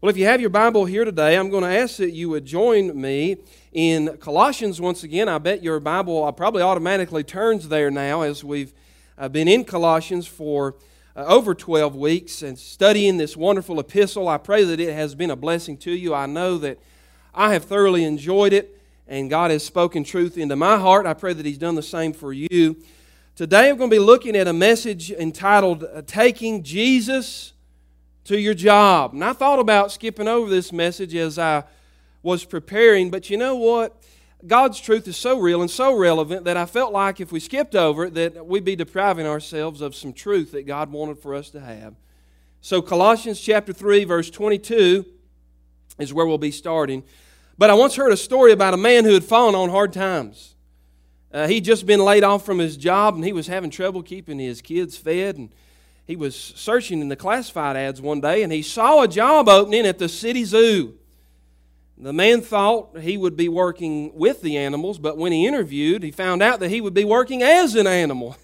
Well, if you have your Bible here today, I'm going to ask that you would join me in Colossians once again. I bet your Bible uh, probably automatically turns there now as we've uh, been in Colossians for uh, over 12 weeks and studying this wonderful epistle. I pray that it has been a blessing to you. I know that I have thoroughly enjoyed it and God has spoken truth into my heart. I pray that He's done the same for you. Today, I'm going to be looking at a message entitled Taking Jesus to your job. And I thought about skipping over this message as I was preparing, but you know what? God's truth is so real and so relevant that I felt like if we skipped over it, that we'd be depriving ourselves of some truth that God wanted for us to have. So, Colossians chapter 3, verse 22 is where we'll be starting. But I once heard a story about a man who had fallen on hard times. Uh, he'd just been laid off from his job and he was having trouble keeping his kids fed. And he was searching in the classified ads one day and he saw a job opening at the city zoo. The man thought he would be working with the animals, but when he interviewed, he found out that he would be working as an animal.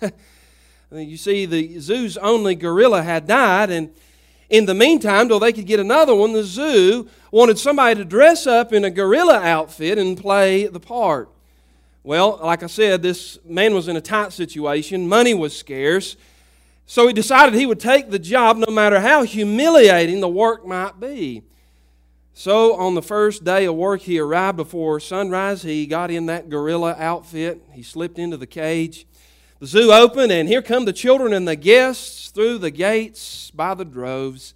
you see, the zoo's only gorilla had died, and in the meantime, till they could get another one, the zoo wanted somebody to dress up in a gorilla outfit and play the part. Well, like I said, this man was in a tight situation, money was scarce. So he decided he would take the job no matter how humiliating the work might be. So on the first day of work, he arrived before sunrise. He got in that gorilla outfit. He slipped into the cage. The zoo opened, and here come the children and the guests through the gates by the droves.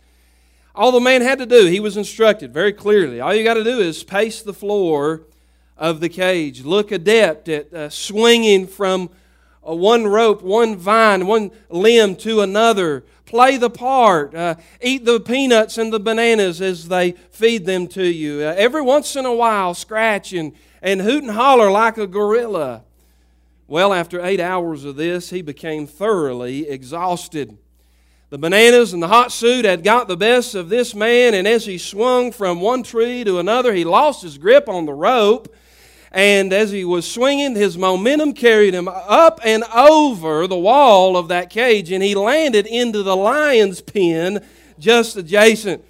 All the man had to do, he was instructed very clearly. All you got to do is pace the floor of the cage. Look adept at uh, swinging from uh, one rope, one vine, one limb to another. Play the part. Uh, eat the peanuts and the bananas as they feed them to you. Uh, every once in a while, scratch and, and hoot and holler like a gorilla. Well, after eight hours of this, he became thoroughly exhausted. The bananas and the hot suit had got the best of this man, and as he swung from one tree to another, he lost his grip on the rope and as he was swinging, his momentum carried him up and over the wall of that cage, and he landed into the lion's pen just adjacent.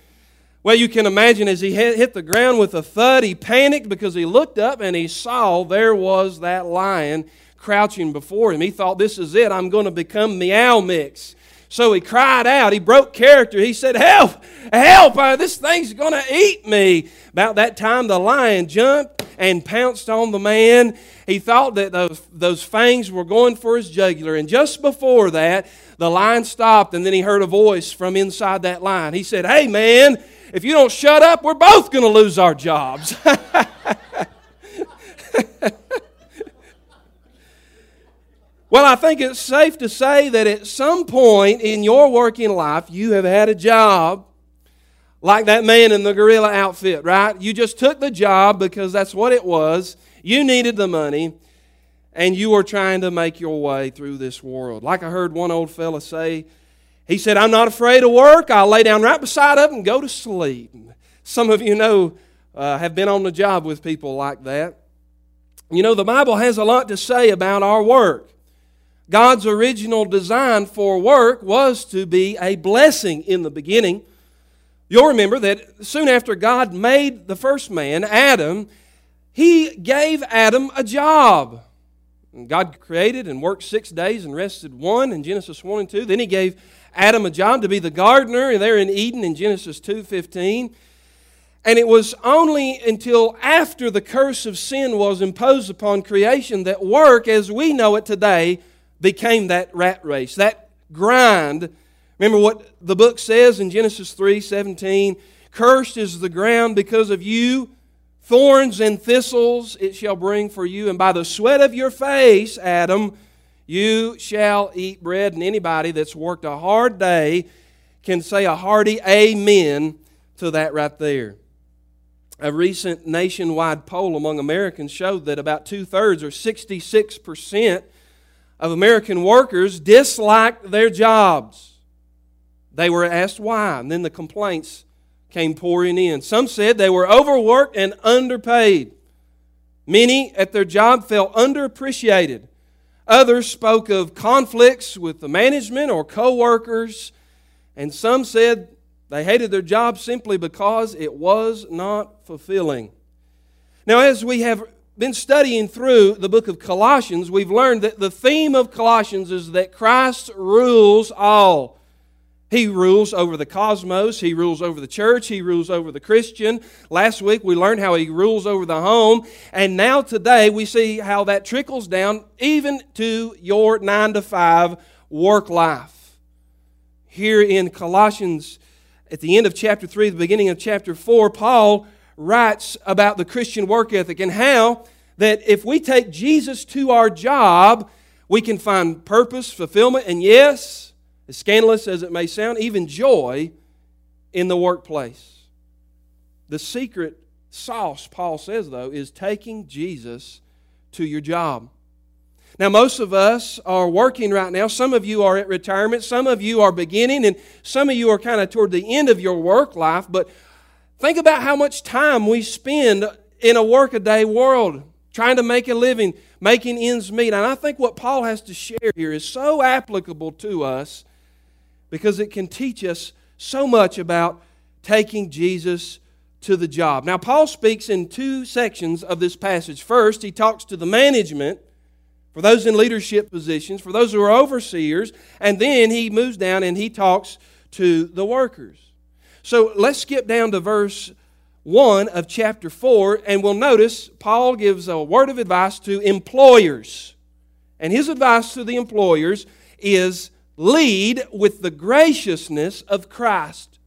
Well, you can imagine as he hit the ground with a thud, he panicked because he looked up and he saw there was that lion crouching before him. He thought, This is it. I'm going to become Meow Mix. So he cried out. He broke character. He said, Help! Help! Uh, this thing's going to eat me. About that time, the lion jumped and pounced on the man. He thought that those, those fangs were going for his jugular. And just before that, the lion stopped, and then he heard a voice from inside that lion. He said, Hey, man, if you don't shut up, we're both going to lose our jobs. well, I think it's safe to say that at some point in your working life, you have had a job like that man in the gorilla outfit, right? You just took the job because that's what it was. You needed the money, and you were trying to make your way through this world. Like I heard one old fella say, he said, I'm not afraid of work. I'll lay down right beside of it and go to sleep. Some of you know, uh, have been on the job with people like that. You know, the Bible has a lot to say about our work. God's original design for work was to be a blessing in the beginning. You'll remember that soon after God made the first man, Adam, he gave Adam a job. God created and worked six days and rested one in Genesis 1 and 2. Then he gave Adam a job to be the gardener there in Eden in Genesis 2.15. And it was only until after the curse of sin was imposed upon creation that work as we know it today became that rat race, that grind Remember what the book says in Genesis 3 17? Cursed is the ground because of you. Thorns and thistles it shall bring for you. And by the sweat of your face, Adam, you shall eat bread. And anybody that's worked a hard day can say a hearty amen to that right there. A recent nationwide poll among Americans showed that about two thirds, or 66%, of American workers disliked their jobs. They were asked why, and then the complaints came pouring in. Some said they were overworked and underpaid. Many at their job felt underappreciated. Others spoke of conflicts with the management or co workers. And some said They hated their job simply because it was not fulfilling. Now, as we have been studying through the book of Colossians, we've learned that the theme of Colossians is that Christ rules all. He rules over the cosmos. He rules over the church. He rules over the Christian. Last week we learned how he rules over the home. And now today we see how that trickles down even to your nine to five work life. Here in Colossians, at the end of chapter 3, the beginning of chapter 4, Paul writes about the Christian work ethic and how that if we take Jesus to our job, we can find purpose, fulfillment, and yes, as scandalous as it may sound, even joy in the workplace. The secret sauce, Paul says, though, is taking Jesus to your job. Now, most of us are working right now. Some of you are at retirement. Some of you are beginning, and some of you are kind of toward the end of your work life. But think about how much time we spend in a workaday world trying to make a living, making ends meet. And I think what Paul has to share here is so applicable to us because it can teach us so much about taking Jesus to the job. Now, Paul speaks in two sections of this passage. First, he talks to the management for those in leadership positions, for those who are overseers, and then he moves down and he talks to the workers. So let's skip down to verse 1 of chapter 4, and we'll notice Paul gives a word of advice to employers. And his advice to the employers is lead with the graciousness of Christ.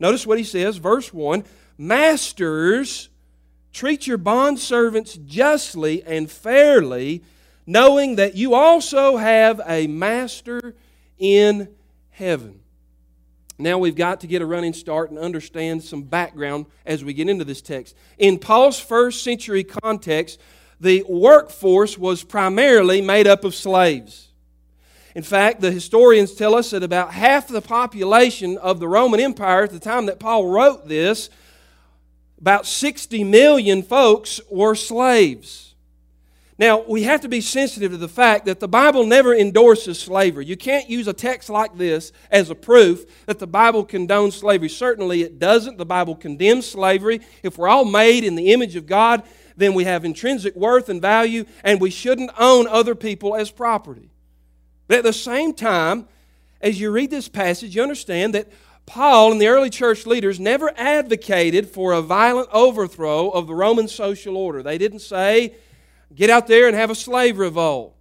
Notice what he says, verse 1 Masters, treat your bondservants justly and fairly knowing that you also have a master in heaven. Now we've got to get a running start and understand some background as we get into this text. In Paul's first century context, the workforce was primarily made up of slaves. In fact, the historians tell us that about half the population of the Roman Empire at the time that Paul wrote this, about 60 million folks were slaves. Now, we have to be sensitive to the fact that the Bible never endorses slavery. You can't use a text like this as a proof that the Bible condones slavery. Certainly it doesn't. The Bible condemns slavery. If we're all made in the image of God, then we have intrinsic worth and value, and we shouldn't own other people as property. But at the same time, as you read this passage, you understand that Paul and the early church leaders never advocated for a violent overthrow of the Roman social order. They didn't say, get out there and have a slave revolt.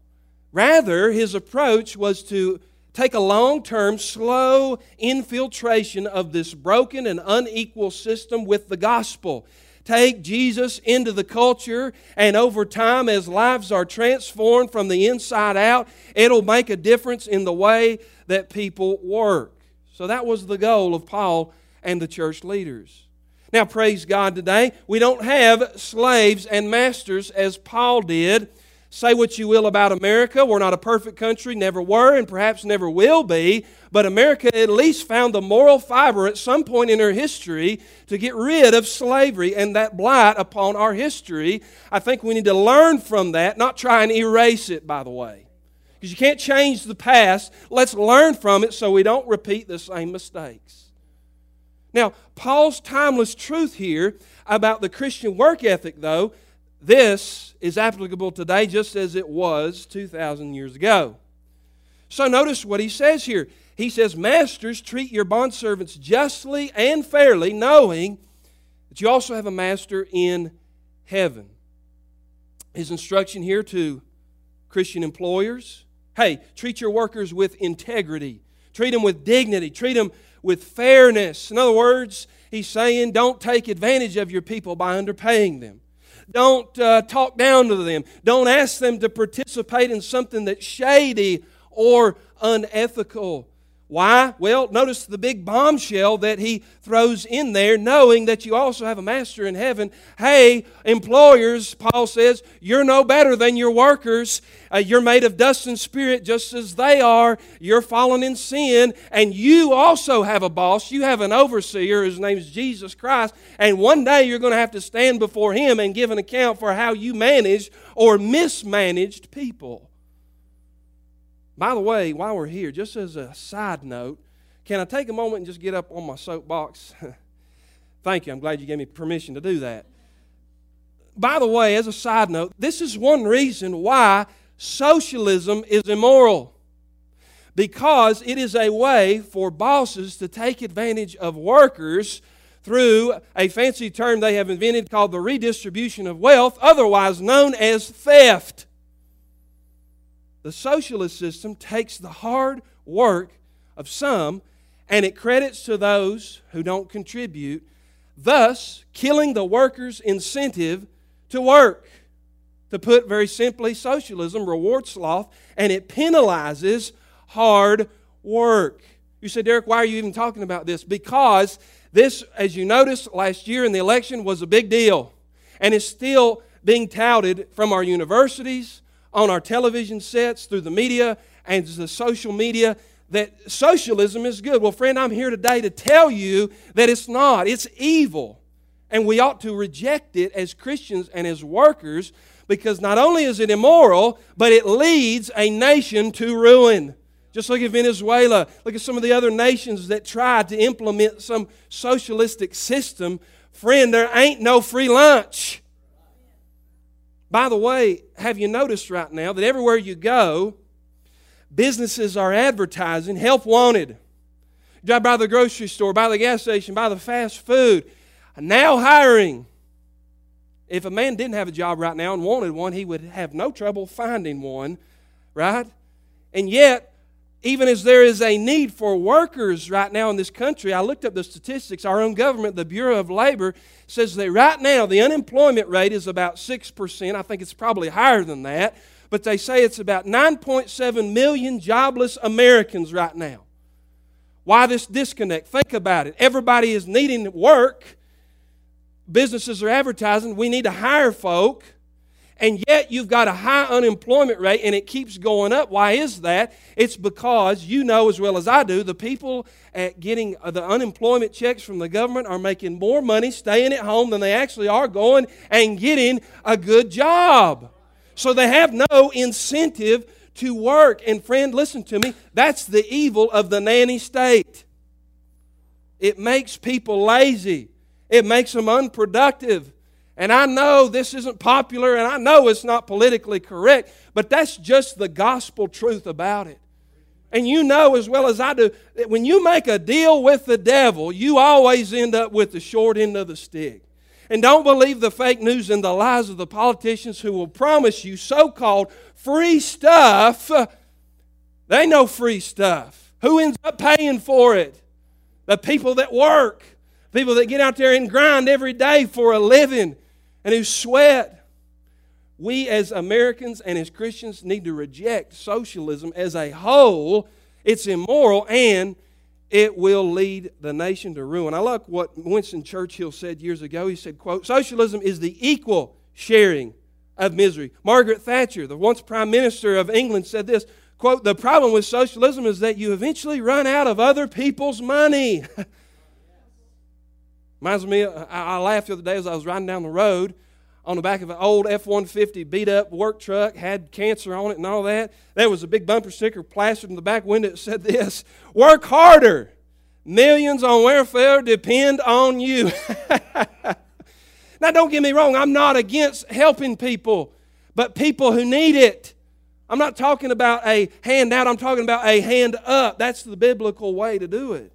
Rather, his approach was to take a long term, slow infiltration of this broken and unequal system with the gospel. Take Jesus into the culture, and over time, as lives are transformed from the inside out, it'll make a difference in the way that people work. So that was the goal of Paul and the church leaders. Now, praise God today, we don't have slaves and masters as Paul did. Say what you will about America. We're not a perfect country, never were, and perhaps never will be. But America at least found the moral fiber at some point in her history to get rid of slavery and that blight upon our history. I think we need to learn from that, not try and erase it, by the way. Because you can't change the past. Let's learn from it so we don't repeat the same mistakes. Now, Paul's timeless truth here about the Christian work ethic, though, this is applicable today just as it was 2,000 years ago. So notice what he says here. He says, Masters, treat your bondservants justly and fairly, knowing that you also have a master in heaven. His instruction here to Christian employers hey, treat your workers with integrity, treat them with dignity, treat them with fairness. In other words, he's saying don't take advantage of your people by underpaying them. Don't uh, talk down to them. Don't ask them to participate in something that's shady or unethical. Why? Well, notice the big bombshell that he throws in there, knowing that you also have a master in heaven. Hey, employers, Paul says, you're no better than your workers. Uh, you're made of dust and spirit just as they are. You're fallen in sin, and you also have a boss. You have an overseer. His name is Jesus Christ. And one day you're going to have to stand before him and give an account for how you managed or mismanaged people. By the way, while we're here, just as a side note, Can I take a moment and just get up on my soapbox? Thank you. I'm glad you gave me permission to do that. By the way, as a side note, this is one reason why socialism is immoral. Because it is a way for bosses to take advantage of workers through a fancy term they have invented called the redistribution of wealth, otherwise known as theft. The socialist system takes the hard work of some and it credits to those who don't contribute, thus killing the worker's incentive to work. To put very simply, socialism rewards sloth and it penalizes hard work. You say, Derek, why are you even talking about this? Because this, as you noticed last year in the election, was a big deal. And it's still being touted from our universities, on our television sets, through the media, and the social media that socialism is good. Well, friend, I'm here today to tell you that it's not. It's evil. And we ought to reject it as Christians and as workers because not only is it immoral, but it leads a nation to ruin. Just look at Venezuela. Look at some of the other nations that tried to implement some socialistic system. Friend, there ain't no free lunch. By the way, have you noticed right now that everywhere you go, businesses are advertising help wanted? Drive by the grocery store, by the gas station, by the fast food, now hiring. If a man didn't have a job right now and wanted one, he would have no trouble finding one, right? And yet, even as there is a need for workers right now in this country, I looked up the statistics. Our own government, the Bureau of Labor, says that right now the unemployment rate is about 6%. I think it's probably higher than that. But they say it's about 9.7 million jobless Americans right now. Why this disconnect? Think about it. Everybody is needing work. Businesses are advertising, we need to hire folk and yet you've got a high unemployment rate and it keeps going up. Why is that? It's because you know as well as I do, the people at getting uh, the unemployment checks from the government are making more money staying at home than they actually are going and getting a good job. So they have no incentive to work. And friend, listen to me, that's the evil of the nanny state. It makes people lazy. It makes them unproductive. And I know this isn't popular and I know it's not politically correct, but that's just the gospel truth about it. And you know as well as I do that when you make a deal with the devil, you always end up with the short end of the stick. And don't believe the fake news and the lies of the politicians who will promise you so called free stuff. They know free stuff. Who ends up paying for it? The people that work, people that get out there and grind every day for a living and who sweat. We as Americans and as Christians need to reject socialism as a whole. It's immoral and it will lead the nation to ruin. I like what Winston Churchill said years ago. He said, quote, socialism is the equal sharing of misery. Margaret Thatcher, the once prime minister of England, said this, quote, the problem with socialism is that you eventually run out of other people's money. Reminds me, I, I laughed the other day as I was riding down the road on the back of an old F 150 beat up work truck, had cancer on it and all that. There was a big bumper sticker plastered in the back window that said this Work harder. Millions on welfare depend on you. now, don't get me wrong, I'm not against helping people, but people who need it. I'm not talking about a handout, I'm talking about a hand up. That's the biblical way to do it.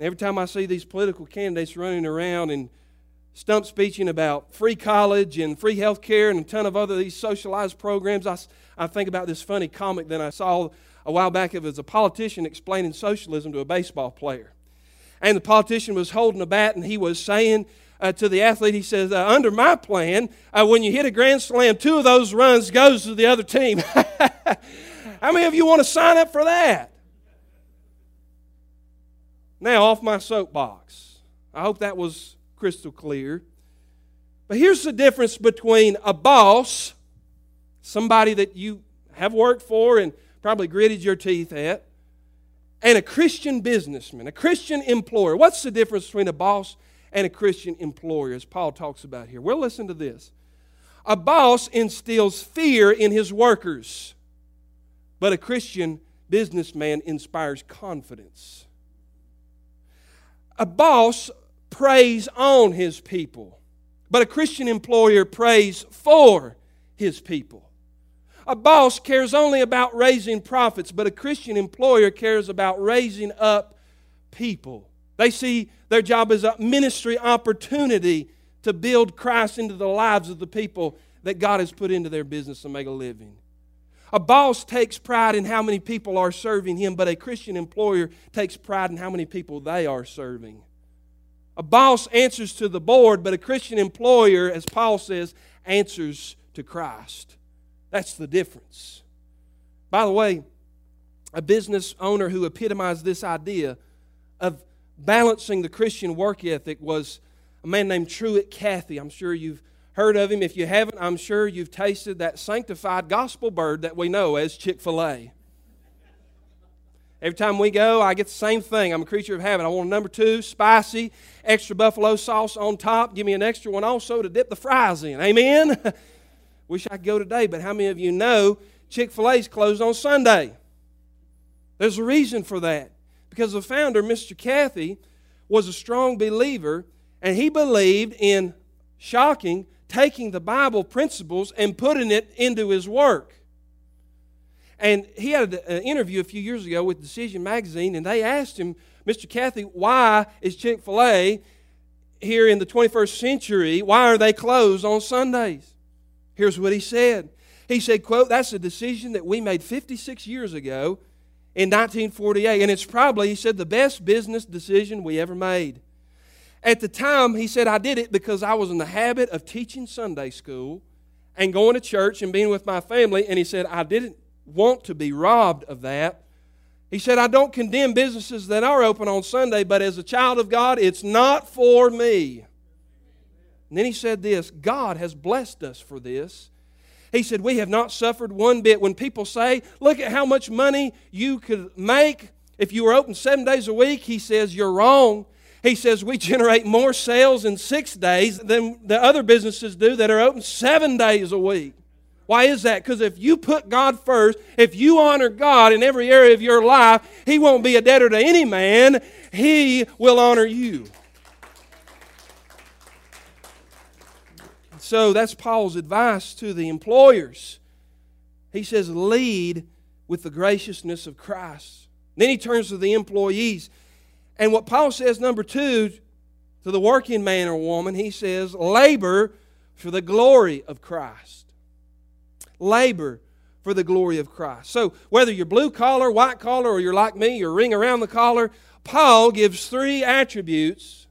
Every time I see these political candidates running around and stump speeching about free college and free health care and a ton of other these socialized programs, I, I think about this funny comic that I saw a while back. It was a politician explaining socialism to a baseball player. And the politician was holding a bat and he was saying uh, to the athlete, he says, uh, under my plan, uh, when you hit a grand slam, two of those runs goes to the other team. How many of you want to sign up for that? Now, off my soapbox. I hope that was crystal clear. But here's the difference between a boss, somebody that you have worked for and probably gritted your teeth at, and a Christian businessman, a Christian employer. What's the difference between a boss and a Christian employer, as Paul talks about here? Well, listen to this. A boss instills fear in his workers, but a Christian businessman inspires confidence. A boss preys on his people, but a Christian employer prays for his people. A boss cares only about raising profits, but a Christian employer cares about raising up people. They see their job as a ministry opportunity to build Christ into the lives of the people that God has put into their business to make a living. A boss takes pride in how many people are serving him, but a Christian employer takes pride in how many people they are serving. A boss answers to the board, but a Christian employer, as Paul says, answers to Christ. That's the difference. By the way, a business owner who epitomized this idea of balancing the Christian work ethic was a man named Truett Cathy. I'm sure you've heard of him. If you haven't, I'm sure you've tasted that sanctified gospel bird that we know as Chick fil A. Every time we go, I get the same thing. I'm a creature of habit. I want a number two, spicy, extra buffalo sauce on top. Give me an extra one also to dip the fries in. Amen? Wish I could go today, but how many of you know Chick fil A's closed on Sunday? There's a reason for that. Because the founder, Mr. Cathy, was a strong believer, and he believed in shocking, taking the Bible principles and putting it into his work. And he had an interview a few years ago with Decision Magazine, and they asked him, Mr. Cathy, why is Chick fil A here in the 21st century, why are they closed on Sundays? Here's what he said. He said, quote, that's a decision that we made 56 years ago in 1948, and it's probably, he said, the best business decision we ever made. At the time, he said, I did it because I was in the habit of teaching Sunday school and going to church and being with my family, and he said, I didn't want to be robbed of that. He said, I don't condemn businesses that are open on Sunday, but as a child of God, it's not for me. And then he said this God has blessed us for this. He said, We have not suffered one bit. When people say, Look at how much money you could make if you were open seven days a week, he says, You're wrong. He says, We generate more sales in six days than the other businesses do that are open seven days a week. Why is that? Because if you put God first, if you honor God in every area of your life, He won't be a debtor to any man, He will honor you. So that's Paul's advice to the employers. He says, lead with the graciousness of Christ. Then he turns to the employees. And what Paul says, number two, to the working man or woman, he says, labor for the glory of Christ labor for the glory of Christ. So, whether you're blue collar, white collar, or you're like me, you're ring around the collar, Paul gives three attributes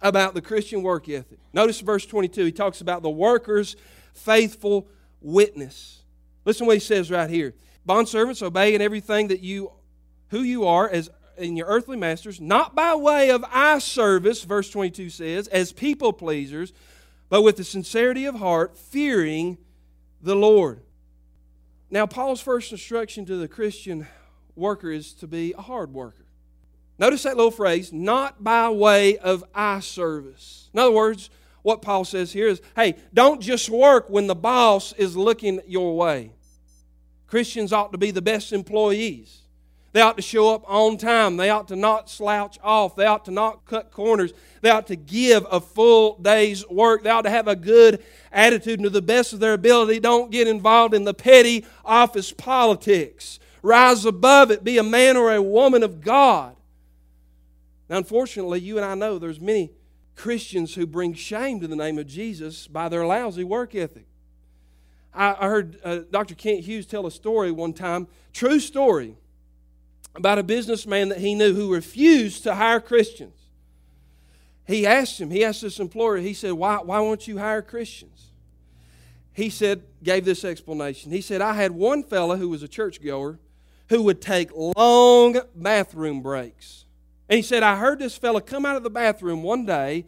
about the Christian work ethic. Notice verse 22. He talks about the worker's faithful witness. Listen what he says right here. Bondservants, obey in everything that you who you are as in your earthly masters, not by way of eye service, verse 22 says, as people pleasers, but with the sincerity of heart, fearing the Lord. Now, Paul's first instruction to the Christian worker is to be a hard worker. Notice that little phrase, not by way of eye service. In other words, what Paul says here is hey, don't just work when the boss is looking your way. Christians ought to be the best employees. They ought to show up on time. They ought to not slouch off. They ought to not cut corners. They ought to give a full day's work. They ought to have a good attitude and to the best of their ability. Don't get involved in the petty office politics. Rise above it. Be a man or a woman of God. Now, unfortunately, you and I know there's many Christians who bring shame to the name of Jesus by their lousy work ethic. I, heard uh, Dr. Kent Hughes tell a story one time, true story about a businessman that he knew who refused to hire Christians. He asked him, he asked this employer, he said, Why, why won't you hire Christians? He said, gave this explanation. He said, I had one fellow who was a churchgoer who would take long bathroom breaks. And he said, I heard this fellow come out of the bathroom one day.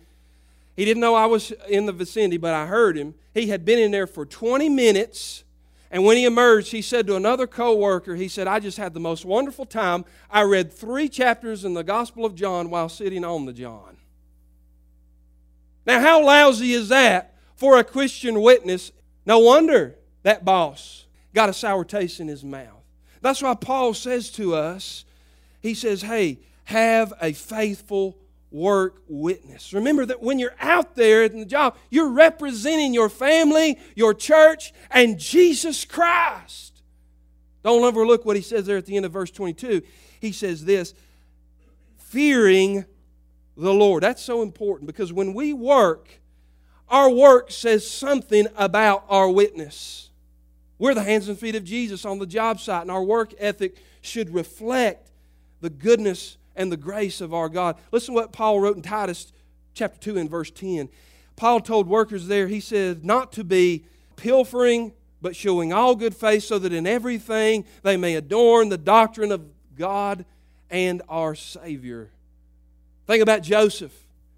He didn't know I was in the vicinity, but I heard him. He had been in there for 20 minutes and when he emerged, he said to another co worker, he said, I just had the most wonderful time. I read three chapters in the Gospel of John while sitting on the John. Now, how lousy is that for a Christian witness? No wonder that boss got a sour taste in his mouth. That's why Paul says to us, he says, hey, have a faithful work witness. Remember that when you're out there in the job, you're representing your family, your church, and Jesus Christ. Don't overlook what he says there at the end of verse 22. He says this fearing the Lord. That's so important because when we work, our work says something about our witness. We're the hands and feet of Jesus on the job site, and our work ethic should reflect the goodness and the grace of our God. Listen to what Paul wrote in Titus chapter 2 and verse 10. Paul told workers there, he said, not to be pilfering, but showing all good faith, so that in everything they may adorn the doctrine of God and our Savior. Think about Joseph.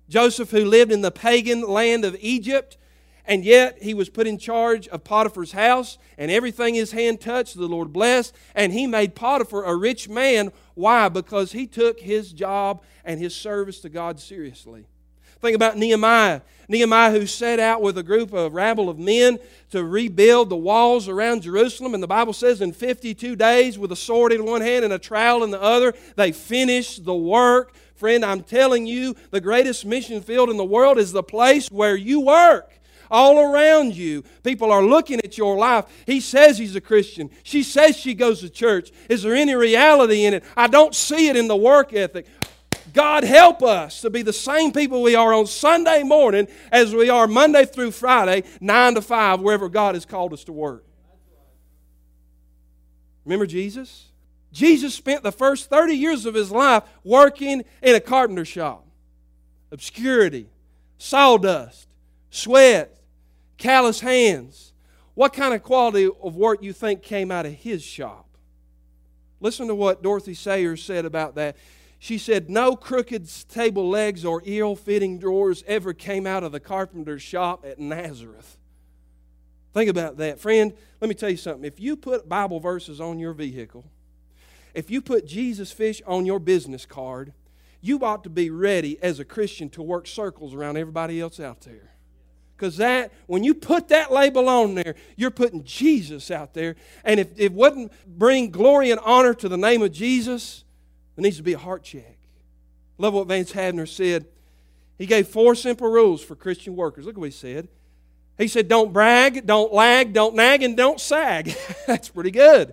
Joseph, who lived in the pagan land of Egypt, and yet he was put in charge of Potiphar's house, and everything his hand touched, the Lord blessed, and he made Potiphar a rich man. Why? Because he took his job and his service to God seriously. Think about Nehemiah. Nehemiah, who set out with a group of rabble of men to rebuild the walls around Jerusalem. And the Bible says in 52 days, with a sword in one hand and a trowel in the other, they finished the work. Friend, I'm telling you, the greatest mission field in the world is the place where you work all around you. People are looking at your life. He says he's a Christian. She says she goes to church. Is there any reality in it? I don't see it in the work ethic. God help us to be the same people we are on Sunday morning as we are Monday through Friday, 9 to 5, wherever God has called us to work. Remember Jesus? Jesus spent the first 30 years of his life working in a carpenter shop. Obscurity, sawdust, sweat, callous hands. What kind of quality of work you think came out of his shop? Listen to what Dorothy Sayers said about that. She said, No crooked table legs or ill fitting drawers ever came out of the carpenter's shop at Nazareth. Think about that. Friend, let me tell you something. If you put Bible verses on your vehicle, if you put Jesus fish on your business card, you ought to be ready as a Christian to work circles around everybody else out there. Because that, when you put that label on there, you're putting Jesus out there. And if it wouldn't bring glory and honor to the name of Jesus, there needs to be a heart check. Love what Vance Havner said. He gave four simple rules for Christian workers. Look what he said. He said, Don't brag, don't lag, don't nag, and don't sag. That's pretty good.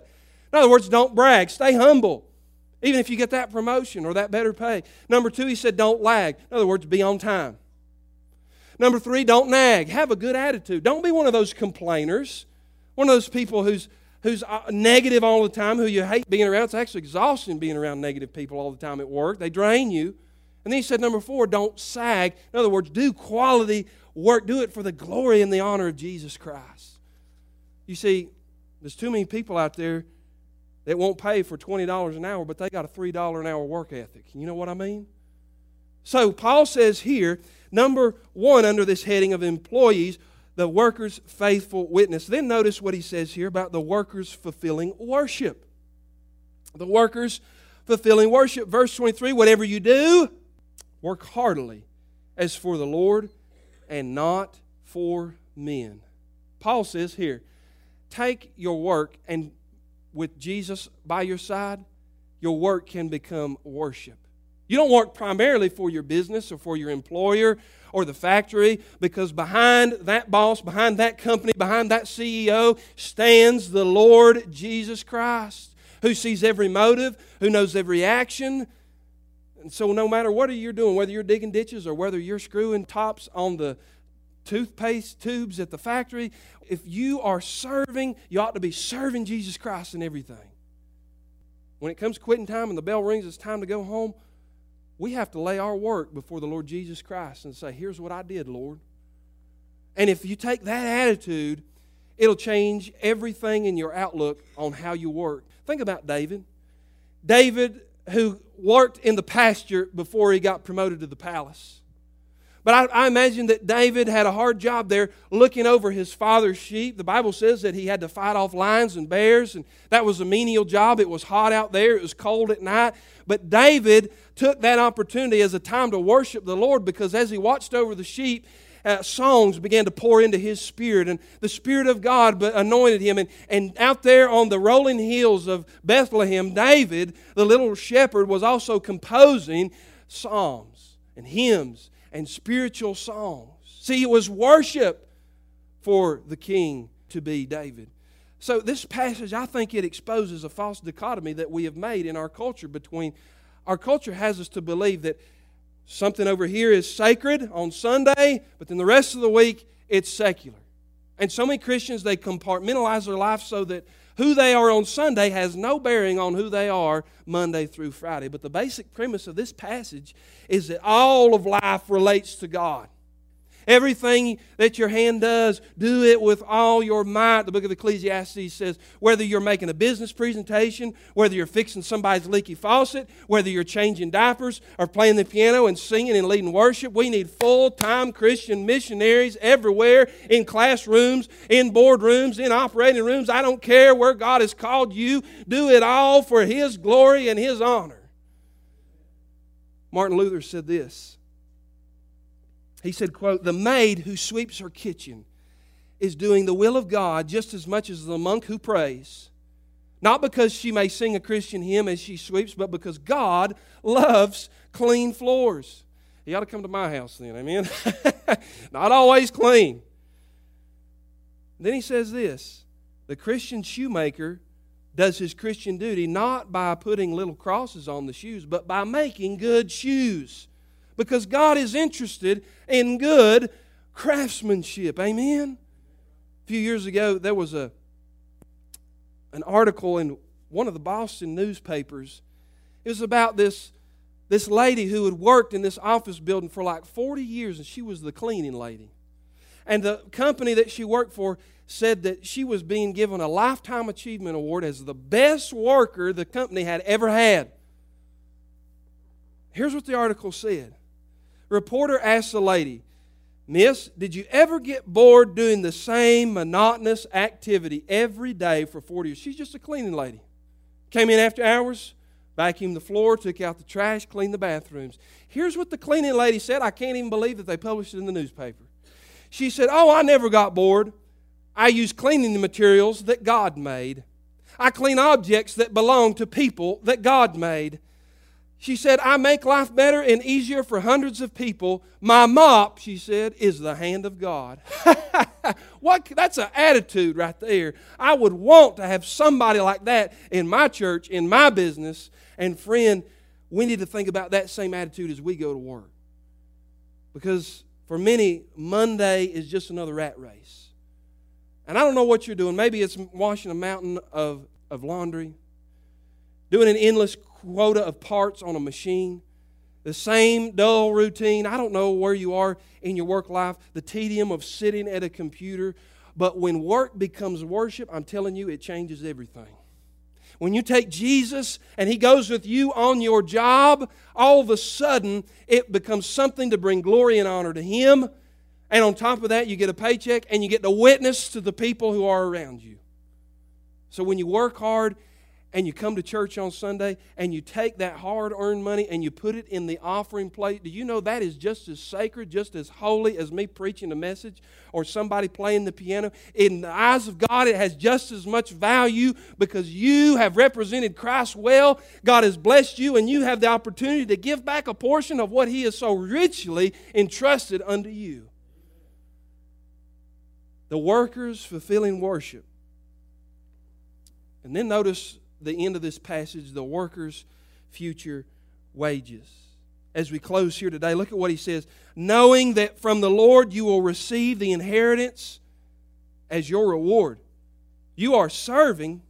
In other words, don't brag, stay humble. Even if you get that promotion or that better pay. Number two, he said, Don't lag. In other words, be on time. Number three, don't nag. Have a good attitude. Don't be one of those complainers, one of those people who's, who's uh, negative all the time, who you hate being around. It's actually exhausting being around negative people all the time at work. They drain you. And then he said, number four, don't sag. In other words, do quality work. Do it for the glory and the honor of Jesus Christ. You see, there's too many people out there that won't pay for $20 an hour, but they got a $3 an hour work ethic. You know what I mean? So Paul says here Number one, under this heading of employees, the worker's faithful witness. Then notice what he says here about the workers fulfilling worship. The workers fulfilling worship. Verse 23 Whatever you do, work heartily as for the Lord and not for men. Paul says here, take your work and with Jesus by your side, your work can become worship. You don't work primarily for your business or for your employer or the factory because behind that boss, behind that company, behind that CEO stands the Lord Jesus Christ who sees every motive, who knows every action. And so, no matter what you're doing, whether you're digging ditches or whether you're screwing tops on the toothpaste tubes at the factory, if you are serving, you ought to be serving Jesus Christ in everything. When it comes quitting time and the bell rings, it's time to go home we have to lay our work before the Lord Jesus Christ and say, Here's what I did, Lord. And if you take that attitude, it'll change everything in your outlook on how you work. Think about David. David, who worked in the pasture before he got promoted to the palace. But I, I, imagine that David had a hard job there looking over his father's sheep. The Bible says that he had to fight off lions and bears, and that was a menial job. It was hot out there, it was cold at night. But David took that opportunity as a time to worship the Lord because as he watched over the sheep, uh, songs began to pour into his spirit, and the Spirit of God anointed him. And, and out there on the rolling hills of Bethlehem, David, the little shepherd, was also composing psalms and hymns and spiritual songs. See, it was worship for the king to be David. So, this passage, I think it exposes a false dichotomy that we have made in our culture between our culture has us to believe that something over here is sacred on Sunday, but then the rest of the week it's secular. And so many Christians, they compartmentalize their life so that who they are on Sunday has no bearing on who they are Monday through Friday. But the basic premise of this passage is that all of life relates to God. Everything that your hand does, do it with all your might. The book of Ecclesiastes says whether you're making a business presentation, whether you're fixing somebody's leaky faucet, whether you're changing diapers or playing the piano and singing and leading worship, we need full time Christian missionaries everywhere in classrooms, in boardrooms, in operating rooms. I don't care where God has called you, do it all for His glory and His honor. Martin Luther said this he said, quote, the maid who sweeps her kitchen is doing the will of God just as much as the monk who prays. Not because she may sing a Christian hymn as she sweeps, but because God loves clean floors. You ought to come to my house then, amen? Not always clean. Then he says this the Christian shoemaker does his Christian duty not by putting little crosses on the shoes, but by making good shoes because God is interested in good craftsmanship. Amen? A few years ago, there was a, an article in one of the Boston newspapers. It was about this, this lady who had worked in this office building for like 40 years, and she was the cleaning lady. And the company that she worked for said that she was being given a Lifetime Achievement Award as the best worker the company had ever had. Here's what the article said reporter asked the lady, Miss, did you ever get bored doing the same monotonous activity every day for 40 years? She's just a cleaning lady. Came in after hours, vacuumed the floor, took out the trash, cleaned the bathrooms. Here's what the cleaning lady said. I can't even believe that they published it in the newspaper. She said, Oh, I never got bored. I use cleaning materials that God made. I clean objects that belong to people that God made. She said, I make life better and easier for hundreds of people. My mop, she said, is the hand of God. what, that's an attitude right there. I would want to have somebody like that in my church, in my business. And friend, we need to think about that same attitude as we go to work. Because for many, Monday is just another rat race. And I don't know what you're doing. Maybe it's washing a mountain of, of laundry, doing an endless quota of parts on a machine, the same dull routine. I don't know where you are in your work life, the tedium of sitting at a computer. But when work becomes worship, I'm telling you, it changes everything. When you take Jesus and He goes with you on your job, all of a sudden it becomes something to bring glory and honor to Him. And on top of that, you get a paycheck and you get to witness to the people who are around you. So when you work hard, and you come to church on Sunday and you take that hard earned money and you put it in the offering plate, do you know that is just as sacred, just as holy as me preaching a message or somebody playing the piano? In the eyes of God, it has just as much value because you have represented Christ well. God has blessed you and you have the opportunity to give back a portion of what He has so richly entrusted unto you. The workers fulfilling worship. And then notice the end of this passage the worker's future wages. As we close here today, look at what he says knowing that from the Lord you will receive the inheritance as your reward. You are serving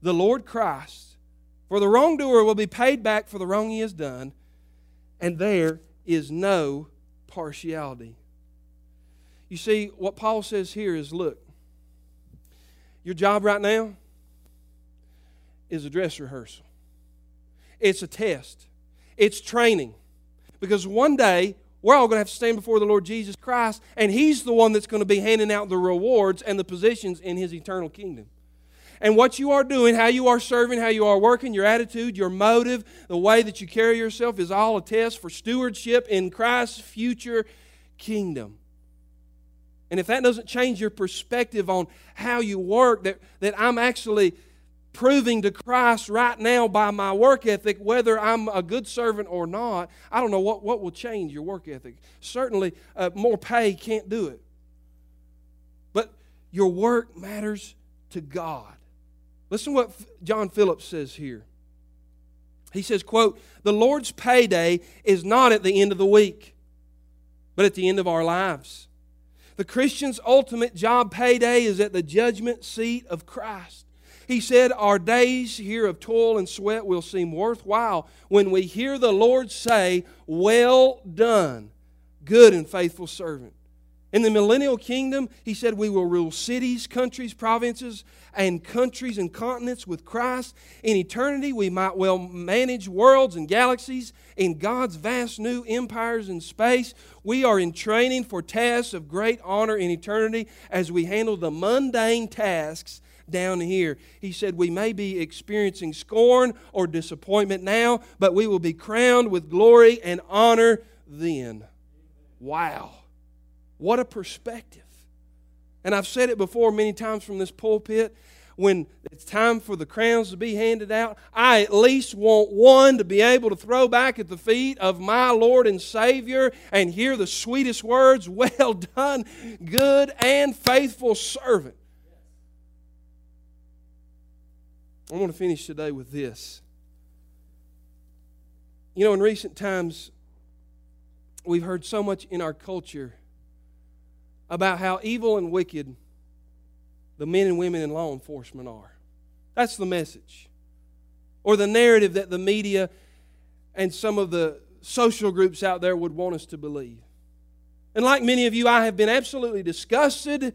the Lord Christ. For the wrongdoer will be paid back for the wrong he has done, and there is no partiality. You see, what Paul says here is look, your job right now, is a dress rehearsal. It's a test. It's training. Because one day We're all going to have to stand before the Lord Jesus Christ, and He's the one that's going to be handing out the rewards and the positions in His eternal kingdom. And what you are doing, how you are serving, how you are working, your attitude, your motive, the way that you carry yourself is all a test for stewardship in Christ's future kingdom. And if that doesn't change your perspective on how you work, that, that I'm actually proving to Christ right now by my work ethic whether I'm a good servant or not, I don't know what, what will change your work ethic. Certainly, uh, more pay can't do it. But your work matters to God. Listen what John Phillips says here. He says, quote, The Lord's payday is not at the end of the week, but at the end of our lives. The Christian's ultimate job payday is at the judgment seat of Christ. He said, Our days here of toil and sweat will seem worthwhile when we hear the Lord say, Well done, good and faithful servant. In the millennial kingdom, he said, We will rule cities, countries, provinces, and countries and continents with Christ. In eternity, we might well manage worlds and galaxies in God's vast new empires in space. We are in training for tasks of great honor in eternity as we handle the mundane tasks down here. He said, We may be experiencing scorn or disappointment now, but we will be crowned with glory and honor then. Wow. What a perspective. And I've said it before many times from this pulpit. When it's time for the crowns to be handed out, I at least want one to be able to throw back at the feet of my Lord and Savior and hear the sweetest words Well done, good and faithful servant. I want to finish today with this. You know, in recent times, we've heard so much in our culture about how evil and wicked the men and women in law enforcement are. That's the message. Or the narrative that the media and some of the social groups out there would want us to believe. And like many of you, I have been absolutely disgusted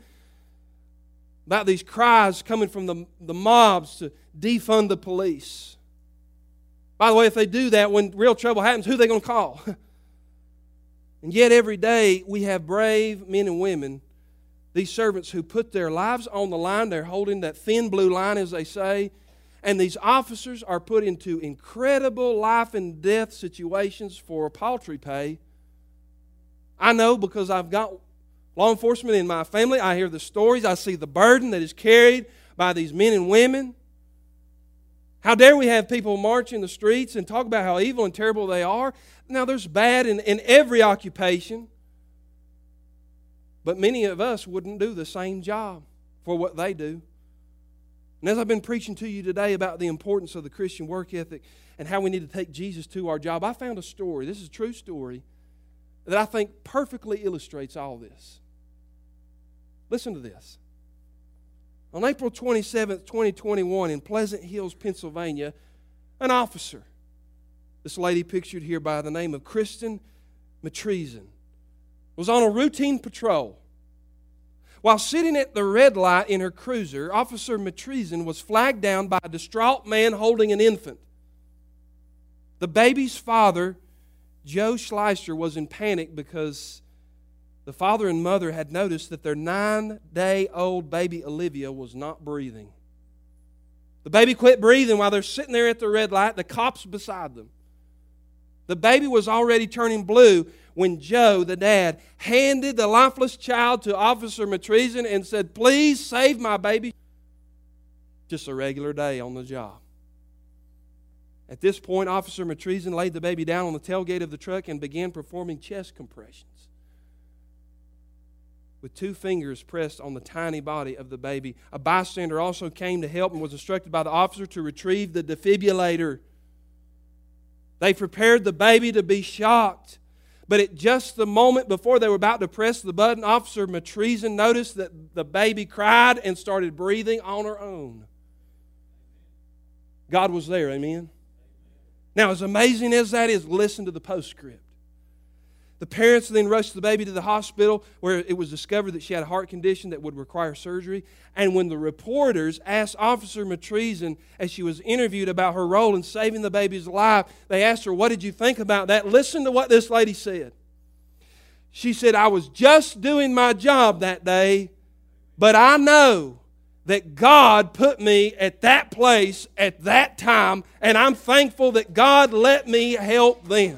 about these cries coming from the, the mobs to defund the police. By the way, if they do that, when real trouble happens, who are they going to call? and yet, every day, we have brave men and women, these servants who put their lives on the line. They're holding that thin blue line, as they say. And these officers are put into incredible life and death situations for paltry pay. I know because I've got law enforcement in my family. I hear the stories. I see the burden that is carried by these men and women. How dare we have people march in the streets and talk about how evil and terrible they are? Now, there's bad in, in every occupation, but many of us wouldn't do the same job for what they do. And as I've been preaching to you today about the importance of the Christian work ethic and how we need to take Jesus to our job, I found a story. This is a true story that I think perfectly illustrates all this. Listen to this. On April 27, 2021, in Pleasant Hills, Pennsylvania, an officer, this lady pictured here by the name of Kristen Matreason, was on a routine patrol. While sitting at the red light in her cruiser, Officer Matreason was flagged down by a distraught man holding an infant. The baby's father, Joe Schleister, was in panic because the father and mother had noticed that their nine day old baby Olivia was not breathing. The baby quit breathing while they're sitting there at the red light, the cops beside them. The baby was already turning blue when Joe, the dad, handed the lifeless child to Officer Matreason and said, Please save my baby. Just a regular day on the job. At this point, Officer Matreason laid the baby down on the tailgate of the truck and began performing chest compressions with two fingers pressed on the tiny body of the baby. A bystander also came to help and was instructed by the officer to retrieve the defibrillator. They prepared the baby to be shocked. But at just the moment before they were about to press the button, Officer Matreason noticed that the baby cried and started breathing on her own. God was there, amen? Now, as amazing as that is, listen to the postscript. The parents then rushed the baby to the hospital where it was discovered that she had a heart condition that would require surgery. And when the reporters asked Officer Matreason, as she was interviewed about her role in saving the baby's life, they asked her, What did you think about that? Listen to what this lady said. She said, I was just doing my job that day, but I know that God put me at that place at that time, and I'm thankful that God let me help them.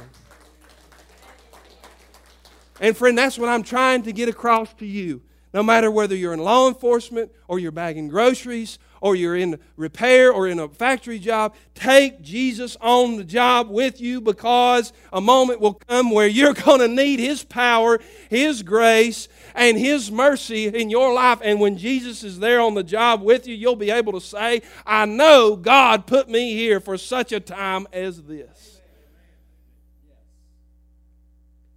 And friend, that's what I'm trying to get across to you. No matter whether you're in law enforcement or you're bagging groceries or you're in repair or in a factory job, take Jesus on the job with you because a moment will come where you're going to need His power, His grace, and His mercy in your life. And when Jesus is there on the job with you, you'll be able to say, I know God put me here for such a time as this.